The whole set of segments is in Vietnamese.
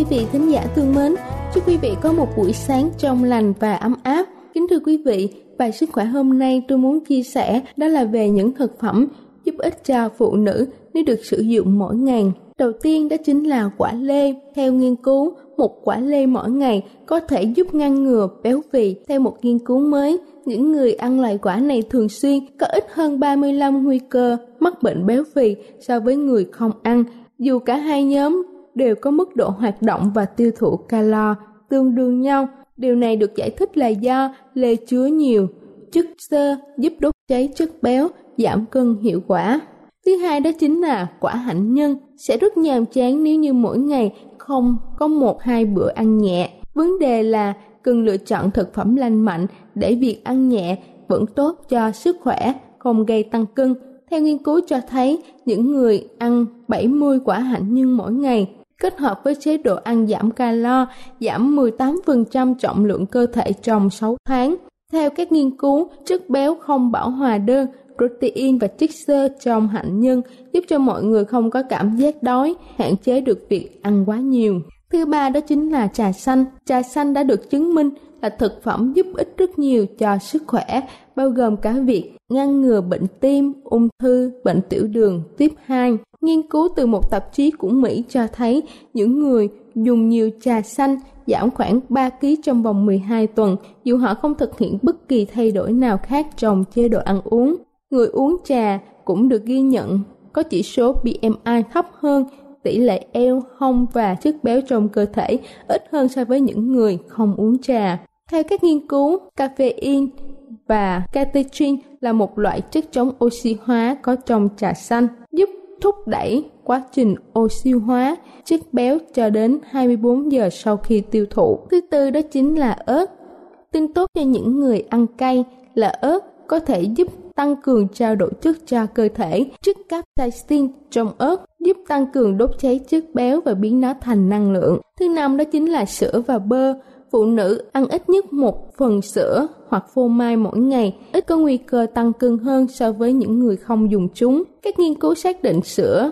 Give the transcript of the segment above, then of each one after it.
Quý vị thính giả thương mến. Chúc quý vị có một buổi sáng trong lành và ấm áp. Kính thưa quý vị, bài sức khỏe hôm nay tôi muốn chia sẻ đó là về những thực phẩm giúp ích cho phụ nữ nếu được sử dụng mỗi ngày. Đầu tiên đó chính là quả lê. Theo nghiên cứu, một quả lê mỗi ngày có thể giúp ngăn ngừa béo phì. Theo một nghiên cứu mới, những người ăn loại quả này thường xuyên có ít hơn 35 nguy cơ mắc bệnh béo phì so với người không ăn. Dù cả hai nhóm đều có mức độ hoạt động và tiêu thụ calo tương đương nhau. Điều này được giải thích là do lê chứa nhiều chất xơ giúp đốt cháy chất béo, giảm cân hiệu quả. Thứ hai đó chính là quả hạnh nhân sẽ rất nhàm chán nếu như mỗi ngày không có một hai bữa ăn nhẹ. Vấn đề là cần lựa chọn thực phẩm lành mạnh để việc ăn nhẹ vẫn tốt cho sức khỏe, không gây tăng cân. Theo nghiên cứu cho thấy, những người ăn 70 quả hạnh nhân mỗi ngày kết hợp với chế độ ăn giảm calo, giảm 18% trọng lượng cơ thể trong 6 tháng. Theo các nghiên cứu, chất béo không bảo hòa đơn, protein và chất xơ trong hạnh nhân giúp cho mọi người không có cảm giác đói, hạn chế được việc ăn quá nhiều. Thứ ba đó chính là trà xanh. Trà xanh đã được chứng minh là thực phẩm giúp ích rất nhiều cho sức khỏe, bao gồm cả việc ngăn ngừa bệnh tim, ung thư, bệnh tiểu đường tuyếp 2. Nghiên cứu từ một tạp chí của Mỹ cho thấy những người dùng nhiều trà xanh giảm khoảng 3 kg trong vòng 12 tuần dù họ không thực hiện bất kỳ thay đổi nào khác trong chế độ ăn uống. Người uống trà cũng được ghi nhận có chỉ số BMI thấp hơn, tỷ lệ eo, hông và chất béo trong cơ thể ít hơn so với những người không uống trà. Theo các nghiên cứu, caffeine và catechin là một loại chất chống oxy hóa có trong trà xanh, giúp thúc đẩy quá trình oxy hóa chất béo cho đến 24 giờ sau khi tiêu thụ. Thứ tư đó chính là ớt. Tin tốt cho những người ăn cay là ớt có thể giúp tăng cường trao đổi chất cho cơ thể. Chất capsaicin trong ớt, giúp tăng cường đốt cháy chất béo và biến nó thành năng lượng. Thứ năm đó chính là sữa và bơ phụ nữ ăn ít nhất một phần sữa hoặc phô mai mỗi ngày, ít có nguy cơ tăng cân hơn so với những người không dùng chúng. Các nghiên cứu xác định sữa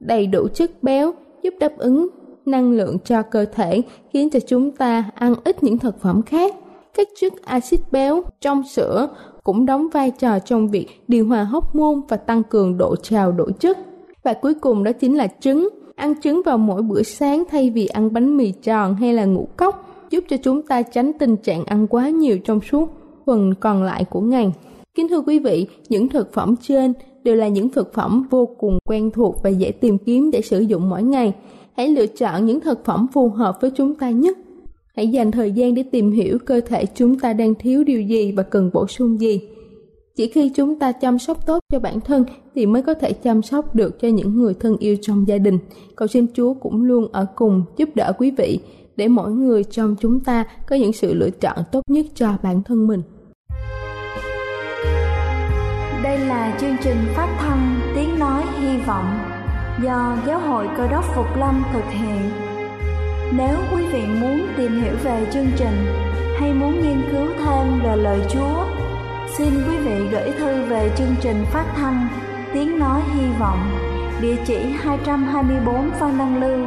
đầy đủ chất béo giúp đáp ứng năng lượng cho cơ thể, khiến cho chúng ta ăn ít những thực phẩm khác. Các chất axit béo trong sữa cũng đóng vai trò trong việc điều hòa hóc môn và tăng cường độ trào đổi chất. Và cuối cùng đó chính là trứng. Ăn trứng vào mỗi bữa sáng thay vì ăn bánh mì tròn hay là ngũ cốc giúp cho chúng ta tránh tình trạng ăn quá nhiều trong suốt phần còn lại của ngày. Kính thưa quý vị, những thực phẩm trên đều là những thực phẩm vô cùng quen thuộc và dễ tìm kiếm để sử dụng mỗi ngày. Hãy lựa chọn những thực phẩm phù hợp với chúng ta nhất. Hãy dành thời gian để tìm hiểu cơ thể chúng ta đang thiếu điều gì và cần bổ sung gì. Chỉ khi chúng ta chăm sóc tốt cho bản thân thì mới có thể chăm sóc được cho những người thân yêu trong gia đình. Cầu xin Chúa cũng luôn ở cùng giúp đỡ quý vị để mỗi người trong chúng ta có những sự lựa chọn tốt nhất cho bản thân mình Đây là chương trình phát thanh Tiếng Nói Hy Vọng do Giáo hội Cơ đốc Phục Lâm thực hiện. Nếu quý vị muốn tìm hiểu về chương trình hay muốn nghiên cứu thêm về lời Chúa, xin quý vị gửi thư về chương trình phát thanh Tiếng Nói Hy Vọng, địa chỉ 224 Phan Đăng Lưu,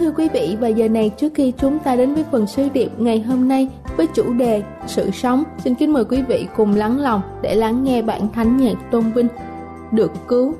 Thưa quý vị, và giờ này trước khi chúng ta đến với phần sứ điệp ngày hôm nay với chủ đề Sự sống, xin kính mời quý vị cùng lắng lòng để lắng nghe bản thánh nhạc tôn vinh Được cứu.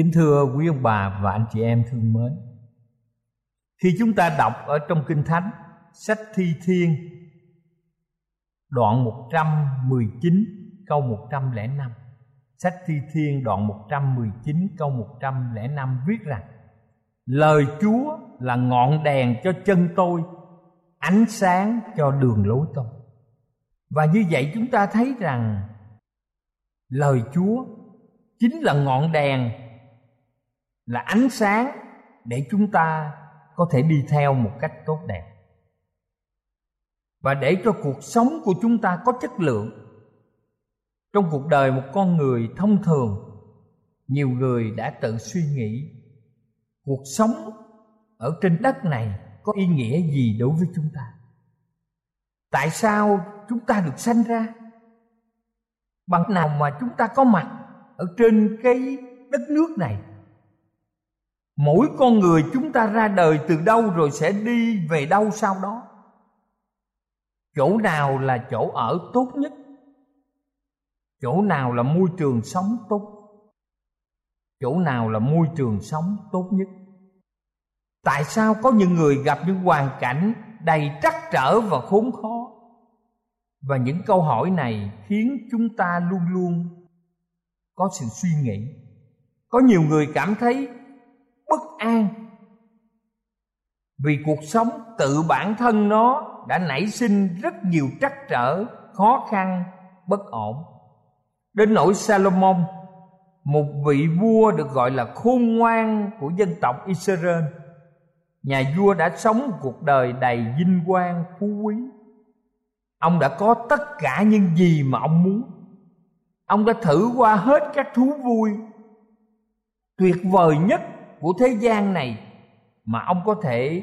Kính thưa quý ông bà và anh chị em thương mến, khi chúng ta đọc ở trong kinh thánh, sách thi thiên, đoạn 119 câu 105 sách thi thiên đoạn 119 câu 105 viết rằng, lời Chúa là ngọn đèn cho chân tôi, ánh sáng cho đường lối tôi. Và như vậy chúng ta thấy rằng, lời Chúa chính là ngọn đèn là ánh sáng để chúng ta có thể đi theo một cách tốt đẹp. Và để cho cuộc sống của chúng ta có chất lượng. Trong cuộc đời một con người thông thường, nhiều người đã tự suy nghĩ, cuộc sống ở trên đất này có ý nghĩa gì đối với chúng ta? Tại sao chúng ta được sanh ra? Bằng nào mà chúng ta có mặt ở trên cái đất nước này? Mỗi con người chúng ta ra đời từ đâu rồi sẽ đi về đâu sau đó? Chỗ nào là chỗ ở tốt nhất? Chỗ nào là môi trường sống tốt? Chỗ nào là môi trường sống tốt nhất? Tại sao có những người gặp những hoàn cảnh đầy trắc trở và khốn khó? Và những câu hỏi này khiến chúng ta luôn luôn có sự suy nghĩ. Có nhiều người cảm thấy bất an. Vì cuộc sống tự bản thân nó đã nảy sinh rất nhiều trắc trở, khó khăn, bất ổn. Đến nỗi salomon, một vị vua được gọi là khôn ngoan của dân tộc israel, nhà vua đã sống một cuộc đời đầy vinh quang, phú quý. Ông đã có tất cả những gì mà ông muốn. Ông đã thử qua hết các thú vui. Tuyệt vời nhất của thế gian này mà ông có thể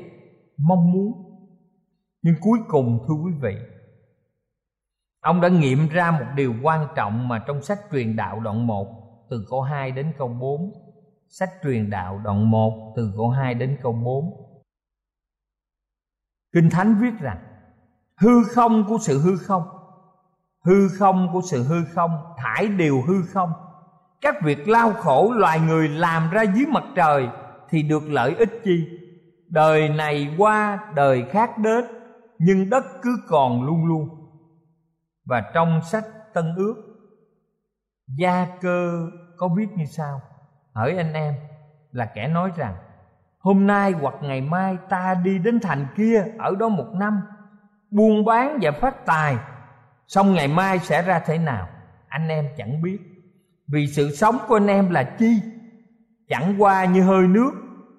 mong muốn. Nhưng cuối cùng, thưa quý vị, ông đã nghiệm ra một điều quan trọng mà trong sách truyền đạo đoạn 1 từ câu 2 đến câu 4 sách truyền đạo đoạn 1 từ câu 2 đến câu 4 Kinh Thánh viết rằng, hư không của sự hư không hư không của sự hư không, thải điều hư không các việc lao khổ loài người làm ra dưới mặt trời thì được lợi ích chi? Đời này qua, đời khác đến, nhưng đất cứ còn luôn luôn. Và trong sách tân ước, gia cơ có viết như sau. Hỡi anh em, là kẻ nói rằng, hôm nay hoặc ngày mai ta đi đến thành kia ở đó một năm, buôn bán và phát tài, xong ngày mai sẽ ra thế nào? Anh em chẳng biết vì sự sống của anh em là chi? Chẳng qua như hơi nước,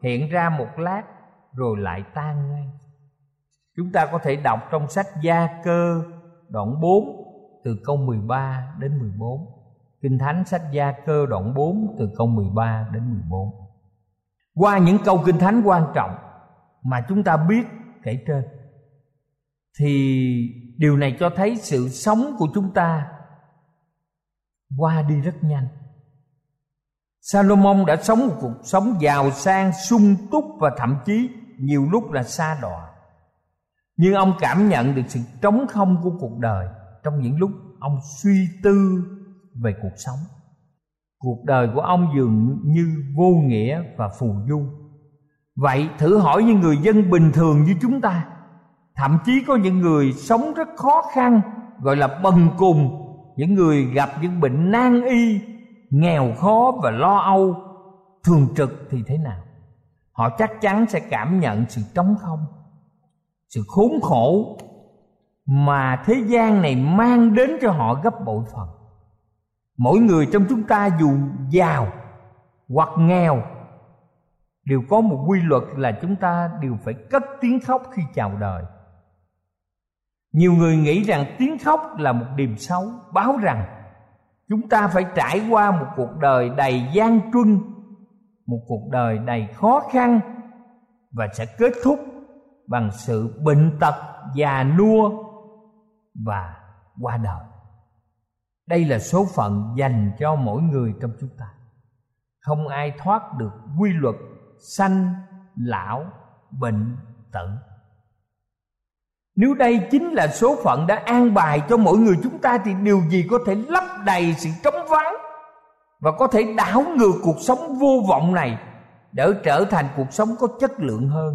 hiện ra một lát, rồi lại tan ngay. Chúng ta có thể đọc trong sách gia cơ, đoạn 4 từ câu 13 đến 14 Kinh Thánh sách Gia Cơ, đoạn 4 từ câu 13 đến 14 Qua những câu Kinh Thánh quan trọng mà chúng ta biết kể trên, thì điều này cho thấy sự sống của chúng ta qua đi rất nhanh. Salomon đã sống một cuộc sống giàu sang, sung túc và thậm chí nhiều lúc là xa đọa. Nhưng ông cảm nhận được sự trống không của cuộc đời trong những lúc ông suy tư về cuộc sống. Cuộc đời của ông dường như vô nghĩa và phù du. Vậy thử hỏi những người dân bình thường như chúng ta, thậm chí có những người sống rất khó khăn, gọi là bần cùng những người gặp những bệnh nan y, nghèo khó và lo âu, thường trực thì thế nào? Họ chắc chắn sẽ cảm nhận sự trống không, sự khốn khổ mà thế gian này mang đến cho họ gấp bội phần. Mỗi người trong chúng ta dù giàu hoặc nghèo, đều có một quy luật là chúng ta đều phải cất tiếng khóc khi chào đời nhiều người nghĩ rằng tiếng khóc là một điềm xấu, báo rằng chúng ta phải trải qua một cuộc đời đầy gian truân, một cuộc đời đầy khó khăn và sẽ kết thúc bằng sự bệnh tật già nua và qua đời. Đây là số phận dành cho mỗi người trong chúng ta. Không ai thoát được quy luật sanh, lão, bệnh, tử nếu đây chính là số phận đã an bài cho mỗi người chúng ta thì điều gì có thể lấp đầy sự trống vắng và có thể đảo ngược cuộc sống vô vọng này, để trở thành cuộc sống có chất lượng hơn,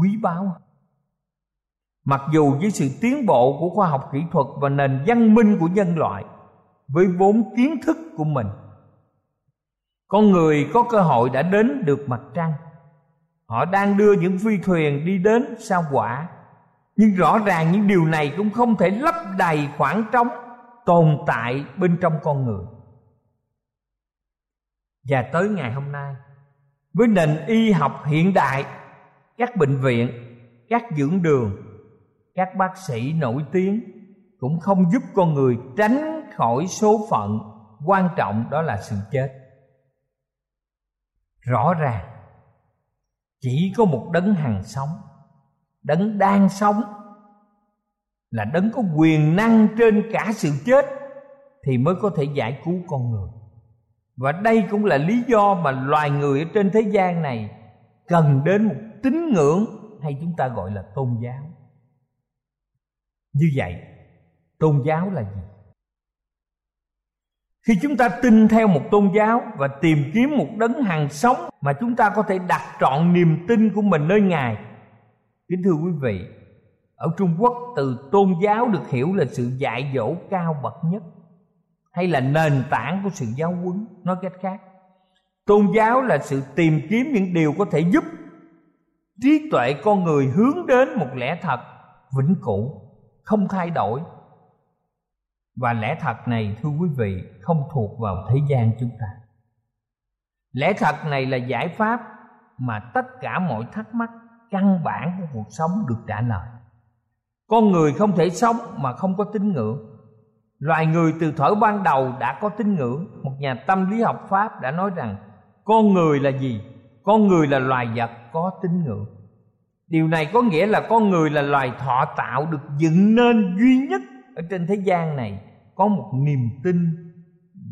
quý báu mặc dù với sự tiến bộ của khoa học kỹ thuật và nền văn minh của nhân loại, với vốn kiến thức của mình, con người có cơ hội đã đến được mặt trăng. Họ đang đưa những phi thuyền đi đến sao hỏa nhưng rõ ràng những điều này cũng không thể lấp đầy khoảng trống tồn tại bên trong con người. Và tới ngày hôm nay, với nền y học hiện đại, các bệnh viện, các dưỡng đường, các bác sĩ nổi tiếng cũng không giúp con người tránh khỏi số phận quan trọng đó là sự chết. Rõ ràng, chỉ có một đấng hằng sống đấng đang sống là đấng có quyền năng trên cả sự chết thì mới có thể giải cứu con người. Và đây cũng là lý do mà loài người ở trên thế gian này cần đến một tín ngưỡng hay chúng ta gọi là tôn giáo. Như vậy, tôn giáo là gì? Khi chúng ta tin theo một tôn giáo và tìm kiếm một đấng hàng sống mà chúng ta có thể đặt trọn niềm tin của mình nơi ngài kính thưa quý vị, ở trung quốc từ tôn giáo được hiểu là sự dạy dỗ cao bậc nhất hay là nền tảng của sự giáo huấn, nói cách khác. Tôn giáo là sự tìm kiếm những điều có thể giúp trí tuệ con người hướng đến một lẽ thật vĩnh cửu, không thay đổi. Và lẽ thật này, thưa quý vị, không thuộc vào thế gian chúng ta. Lẽ thật này là giải pháp mà tất cả mọi thắc mắc căn bản của cuộc sống được trả lời. Con người không thể sống mà không có tín ngưỡng. Loài người từ thuở ban đầu đã có tín ngưỡng. Một nhà tâm lý học pháp đã nói rằng, con người là gì? Con người là loài vật có tín ngưỡng. Điều này có nghĩa là con người là loài thọ tạo được dựng nên duy nhất ở trên thế gian này, có một niềm tin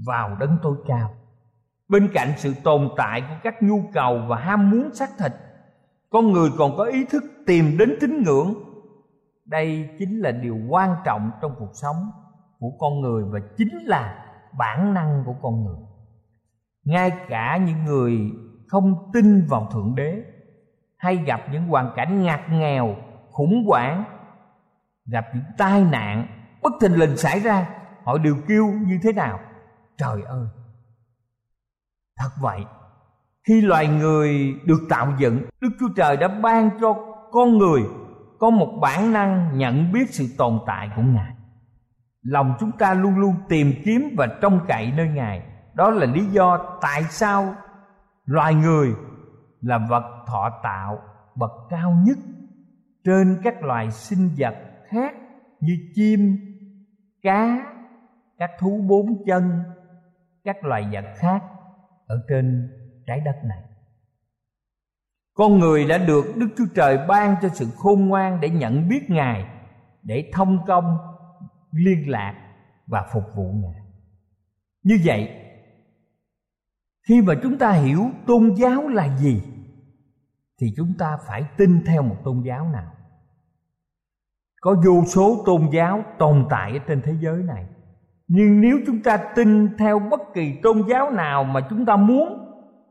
vào đấng tối cao. Bên cạnh sự tồn tại của các nhu cầu và ham muốn xác thịt con người còn có ý thức tìm đến tín ngưỡng. Đây chính là điều quan trọng trong cuộc sống của con người và chính là bản năng của con người. Ngay cả những người không tin vào thượng đế hay gặp những hoàn cảnh ngặt nghèo, khủng hoảng, gặp những tai nạn bất thình lình xảy ra, họ đều kêu như thế nào? Trời ơi! Thật vậy! Khi loài người được tạo dựng, đức chúa trời đã ban cho con người có một bản năng nhận biết sự tồn tại của ngài. Lòng chúng ta luôn luôn tìm kiếm và trông cậy nơi ngài. Đó là lý do tại sao loài người là vật thọ tạo bậc cao nhất trên các loài sinh vật khác như chim, cá, các thú bốn chân, các loài vật khác ở trên trái đất này. Con người đã được đức chúa trời ban cho sự khôn ngoan để nhận biết ngài, để thông công, liên lạc và phục vụ ngài. Như vậy, khi mà chúng ta hiểu tôn giáo là gì, thì chúng ta phải tin theo một tôn giáo nào. Có vô số tôn giáo tồn tại ở trên thế giới này, nhưng nếu chúng ta tin theo bất kỳ tôn giáo nào mà chúng ta muốn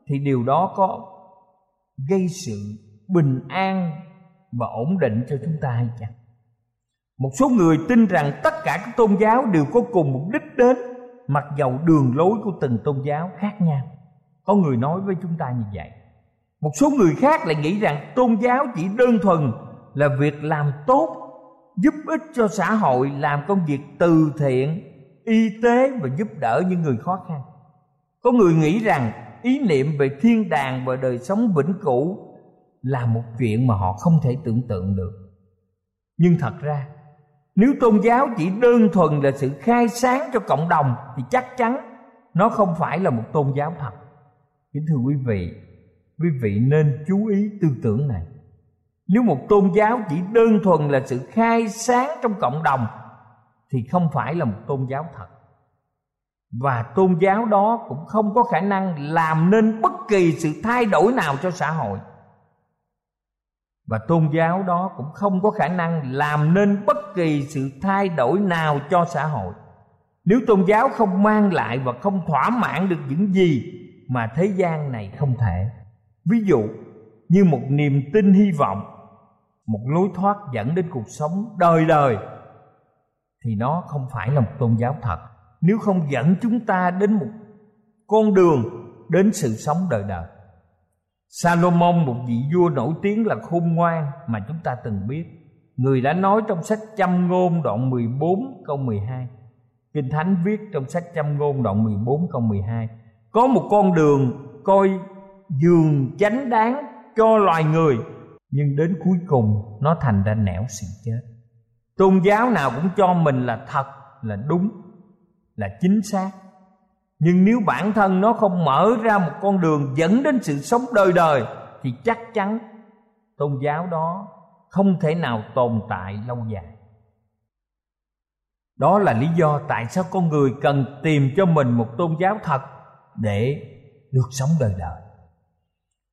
thì điều đó có gây sự bình an và ổn định cho chúng ta hay chăng? Một số người tin rằng tất cả các tôn giáo đều có cùng mục đích đến mặc dầu đường lối của từng tôn giáo khác nhau. Có người nói với chúng ta như vậy. Một số người khác lại nghĩ rằng tôn giáo chỉ đơn thuần là việc làm tốt, giúp ích cho xã hội, làm công việc từ thiện, y tế và giúp đỡ những người khó khăn. Có người nghĩ rằng ý niệm về thiên đàng và đời sống vĩnh cửu là một chuyện mà họ không thể tưởng tượng được. Nhưng thật ra, nếu tôn giáo chỉ đơn thuần là sự khai sáng cho cộng đồng thì chắc chắn nó không phải là một tôn giáo thật. Kính thưa quý vị quý vị nên chú ý tư tưởng này. Nếu một tôn giáo chỉ đơn thuần là sự khai sáng trong cộng đồng thì không phải là một tôn giáo thật và tôn giáo đó cũng không có khả năng làm nên bất kỳ sự thay đổi nào cho xã hội. Và tôn giáo đó cũng không có khả năng làm nên bất kỳ sự thay đổi nào cho xã hội. Nếu tôn giáo không mang lại và không thỏa mãn được những gì mà thế gian này không thể. Ví dụ, như một niềm tin hy vọng, một lối thoát dẫn đến cuộc sống đời đời, thì nó không phải là một tôn giáo thật nếu không dẫn chúng ta đến một con đường đến sự sống đời đời. Salomon một vị vua nổi tiếng là khôn ngoan mà chúng ta từng biết. Người đã nói trong sách châm ngôn đoạn 14 câu 12 Kinh Thánh viết trong sách châm ngôn đoạn 14 câu 12 Có một con đường coi giường chánh đáng cho loài người Nhưng đến cuối cùng nó thành ra nẻo sự chết. Tôn giáo nào cũng cho mình là thật, là đúng, là chính xác. Nhưng nếu bản thân nó không mở ra một con đường dẫn đến sự sống đời đời, thì chắc chắn tôn giáo đó không thể nào tồn tại lâu dài. Đó là lý do tại sao con người cần tìm cho mình một tôn giáo thật để được sống đời đời.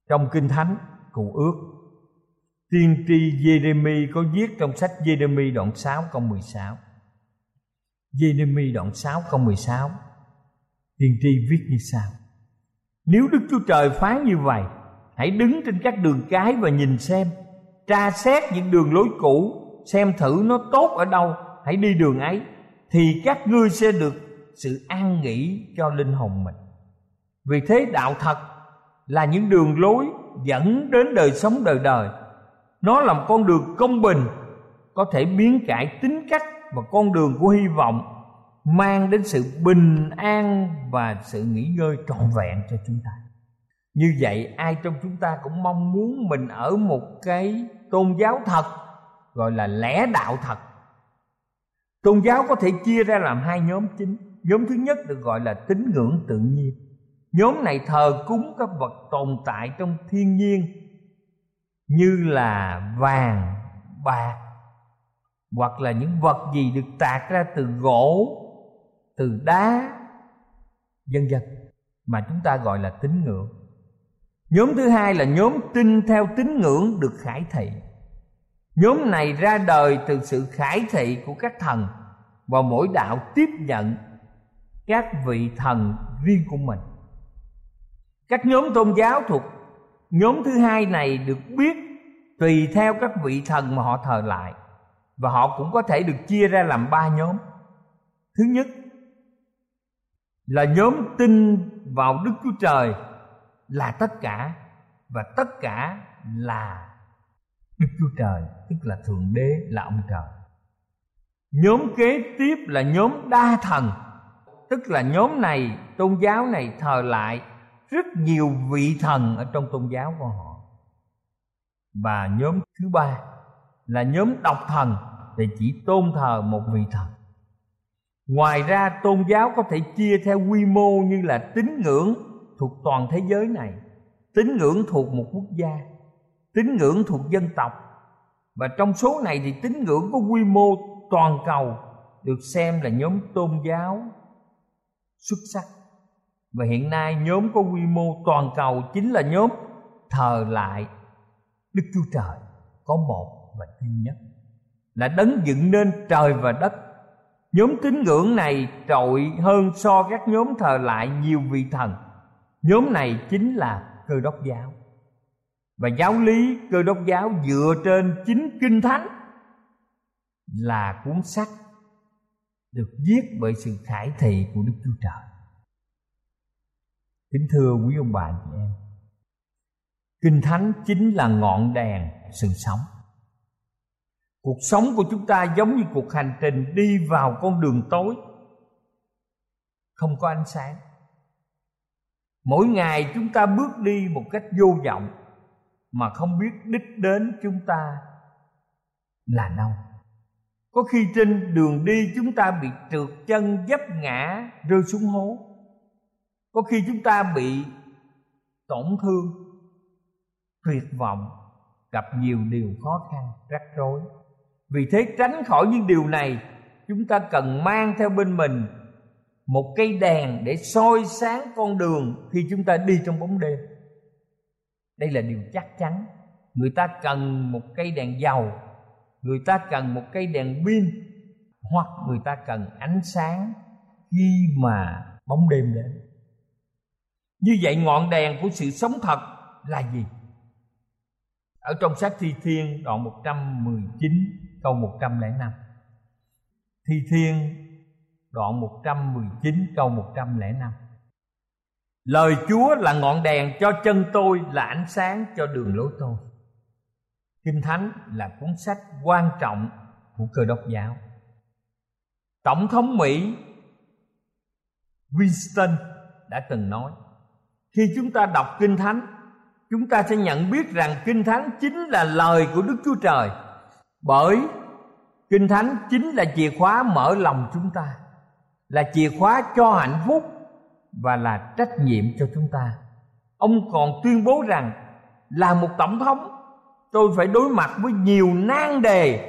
Trong kinh thánh, cụ ước, tiên tri Jeremy có viết trong sách Jeremy đoạn 6 câu 16 Jeremy đoạn 6 câu 16 tiên tri viết như sau. Nếu đức chúa trời phán như vậy, hãy đứng trên các đường cái và nhìn xem. Tra xét những đường lối cũ, xem thử nó tốt ở đâu, hãy đi đường ấy, thì các ngươi sẽ được sự an nghỉ cho linh hồn mình. Vì thế đạo thật là những đường lối dẫn đến đời sống đời đời. Nó là một con đường công bình, có thể biến cải tính cách và con đường của hy vọng mang đến sự bình an và sự nghỉ ngơi trọn vẹn cho chúng ta. Như vậy, ai trong chúng ta cũng mong muốn mình ở một cái tôn giáo thật, gọi là lẽ đạo thật. Tôn giáo có thể chia ra làm hai nhóm chính. Nhóm thứ nhất được gọi là tín ngưỡng tự nhiên. Nhóm này thờ cúng các vật tồn tại trong thiên nhiên như là vàng, bạc hoặc là những vật gì được tạc ra từ gỗ, từ đá, vân vân, mà chúng ta gọi là tín ngưỡng. Nhóm thứ hai là nhóm tin theo tín ngưỡng được khải thị. Nhóm này ra đời từ sự khải thị của các thần và mỗi đạo tiếp nhận các vị thần riêng của mình. Các nhóm tôn giáo thuộc nhóm thứ hai này được biết tùy theo các vị thần mà họ thờ lại và họ cũng có thể được chia ra làm ba nhóm thứ nhất là nhóm tin vào Đức Chúa Trời là tất cả và tất cả là Đức Chúa Trời, tức là Thượng Đế là ông trời. Nhóm kế tiếp là nhóm đa thần, tức là nhóm này, tôn giáo này thờ lại rất nhiều vị thần ở trong tôn giáo của họ. Và nhóm thứ ba là nhóm độc thần thì chỉ tôn thờ một vị thần. Ngoài ra, tôn giáo có thể chia theo quy mô như là tín ngưỡng thuộc toàn thế giới này, tín ngưỡng thuộc một quốc gia, tín ngưỡng thuộc dân tộc. Và trong số này thì tín ngưỡng có quy mô toàn cầu được xem là nhóm tôn giáo xuất sắc. Và hiện nay nhóm có quy mô toàn cầu chính là nhóm thờ lại Đức Chúa Trời có một và duy nhất là đấng dựng nên trời và đất. Nhóm tín ngưỡng này trội hơn so các nhóm thờ lại nhiều vị thần. Nhóm này chính là cơ đốc giáo. Và giáo lý cơ đốc giáo dựa trên chính kinh thánh Là cuốn sách được viết bởi sự khải thị của Đức Chúa Trời. Kính thưa quý ông bà chị em, Kinh Thánh chính là ngọn đèn sự sống cuộc sống của chúng ta giống như cuộc hành trình đi vào con đường tối. Không có ánh sáng. Mỗi ngày chúng ta bước đi một cách vô vọng, mà không biết đích đến chúng ta là đâu. Có khi trên đường đi chúng ta bị trượt chân dấp ngã, rơi xuống hố. Có khi chúng ta bị tổn thương, tuyệt vọng, gặp nhiều điều khó khăn, rắc rối vì thế tránh khỏi những điều này, chúng ta cần mang theo bên mình một cây đèn để soi sáng con đường khi chúng ta đi trong bóng đêm. Đây là điều chắc chắn. Người ta cần một cây đèn dầu, người ta cần một cây đèn pin, hoặc người ta cần ánh sáng khi mà bóng đêm đến. Như vậy ngọn đèn của sự sống thật là gì? Ở trong sách Thi Thiên đoạn 119 câu 105 Thi Thiên, đoạn 119 câu 105 Lời Chúa là ngọn đèn cho chân tôi, là ánh sáng cho đường lối tôi. Kinh Thánh là cuốn sách quan trọng của cơ đốc giáo. Tổng thống Mỹ Winston đã từng nói, Khi chúng ta đọc Kinh Thánh, Chúng ta sẽ nhận biết rằng Kinh Thánh chính là lời của Đức Chúa Trời. Bởi Kinh Thánh chính là chìa khóa mở lòng chúng ta, Là chìa khóa cho hạnh phúc Và là trách nhiệm cho chúng ta. Ông còn tuyên bố rằng Là một tổng thống, Tôi phải đối mặt với nhiều nan đề.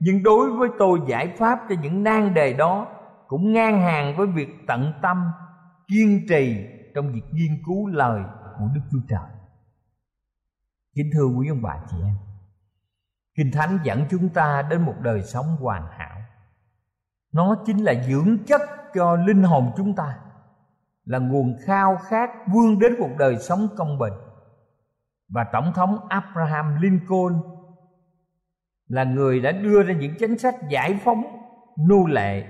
Nhưng đối với tôi, giải pháp cho những nan đề đó Cũng ngang hàng với việc tận tâm, Kiên trì trong việc nghiên cứu lời của Đức Chúa Trời. Kính thưa quý ông bà chị em Kinh Thánh dẫn chúng ta đến một đời sống hoàn hảo. Nó chính là dưỡng chất cho linh hồn chúng ta, Là nguồn khao khát vươn đến một đời sống công bình. Và Tổng thống Abraham Lincoln Là người đã đưa ra những chính sách giải phóng nô lệ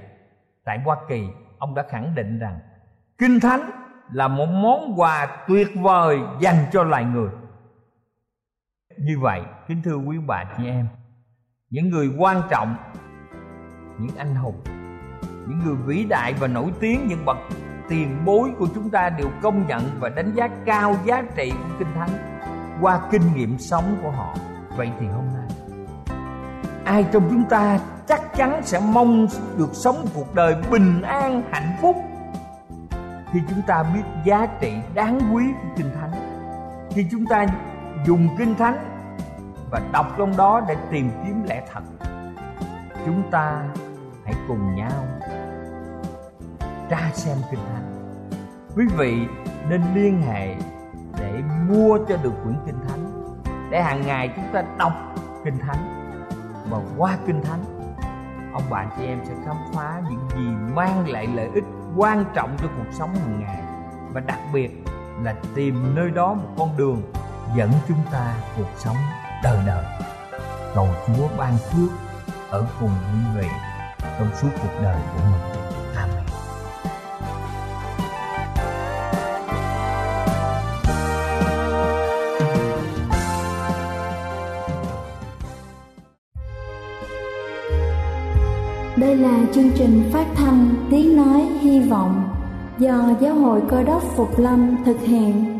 Tại Hoa Kỳ. Ông đã khẳng định rằng Kinh Thánh là một món quà tuyệt vời dành cho loài người như vậy, kính thưa quý bà chị em, những người quan trọng, những anh hùng, những người vĩ đại và nổi tiếng, những bậc tiền bối của chúng ta đều công nhận và đánh giá cao giá trị của kinh thánh qua kinh nghiệm sống của họ. Vậy thì hôm nay, ai trong chúng ta chắc chắn sẽ mong được sống cuộc đời bình an, hạnh phúc? Khi chúng ta biết giá trị đáng quý của kinh thánh, khi chúng ta dùng kinh thánh và đọc trong đó để tìm kiếm lẽ thật. Chúng ta hãy cùng nhau tra xem kinh thánh. Quý vị nên liên hệ để mua cho được quyển kinh thánh, để hàng ngày chúng ta đọc kinh thánh và qua kinh thánh. Ông bạn chị em sẽ khám phá những gì mang lại lợi ích quan trọng cho cuộc sống hàng ngày và đặc biệt là tìm nơi đó một con đường dẫn chúng ta cuộc sống đời đời. Cầu chúa ban phước ở cùng quý vị trong suốt cuộc đời của mình. Amen. Đây là chương trình phát thanh Tiếng Nói Hy Vọng do Giáo hội Cơ đốc Phục Lâm thực hiện.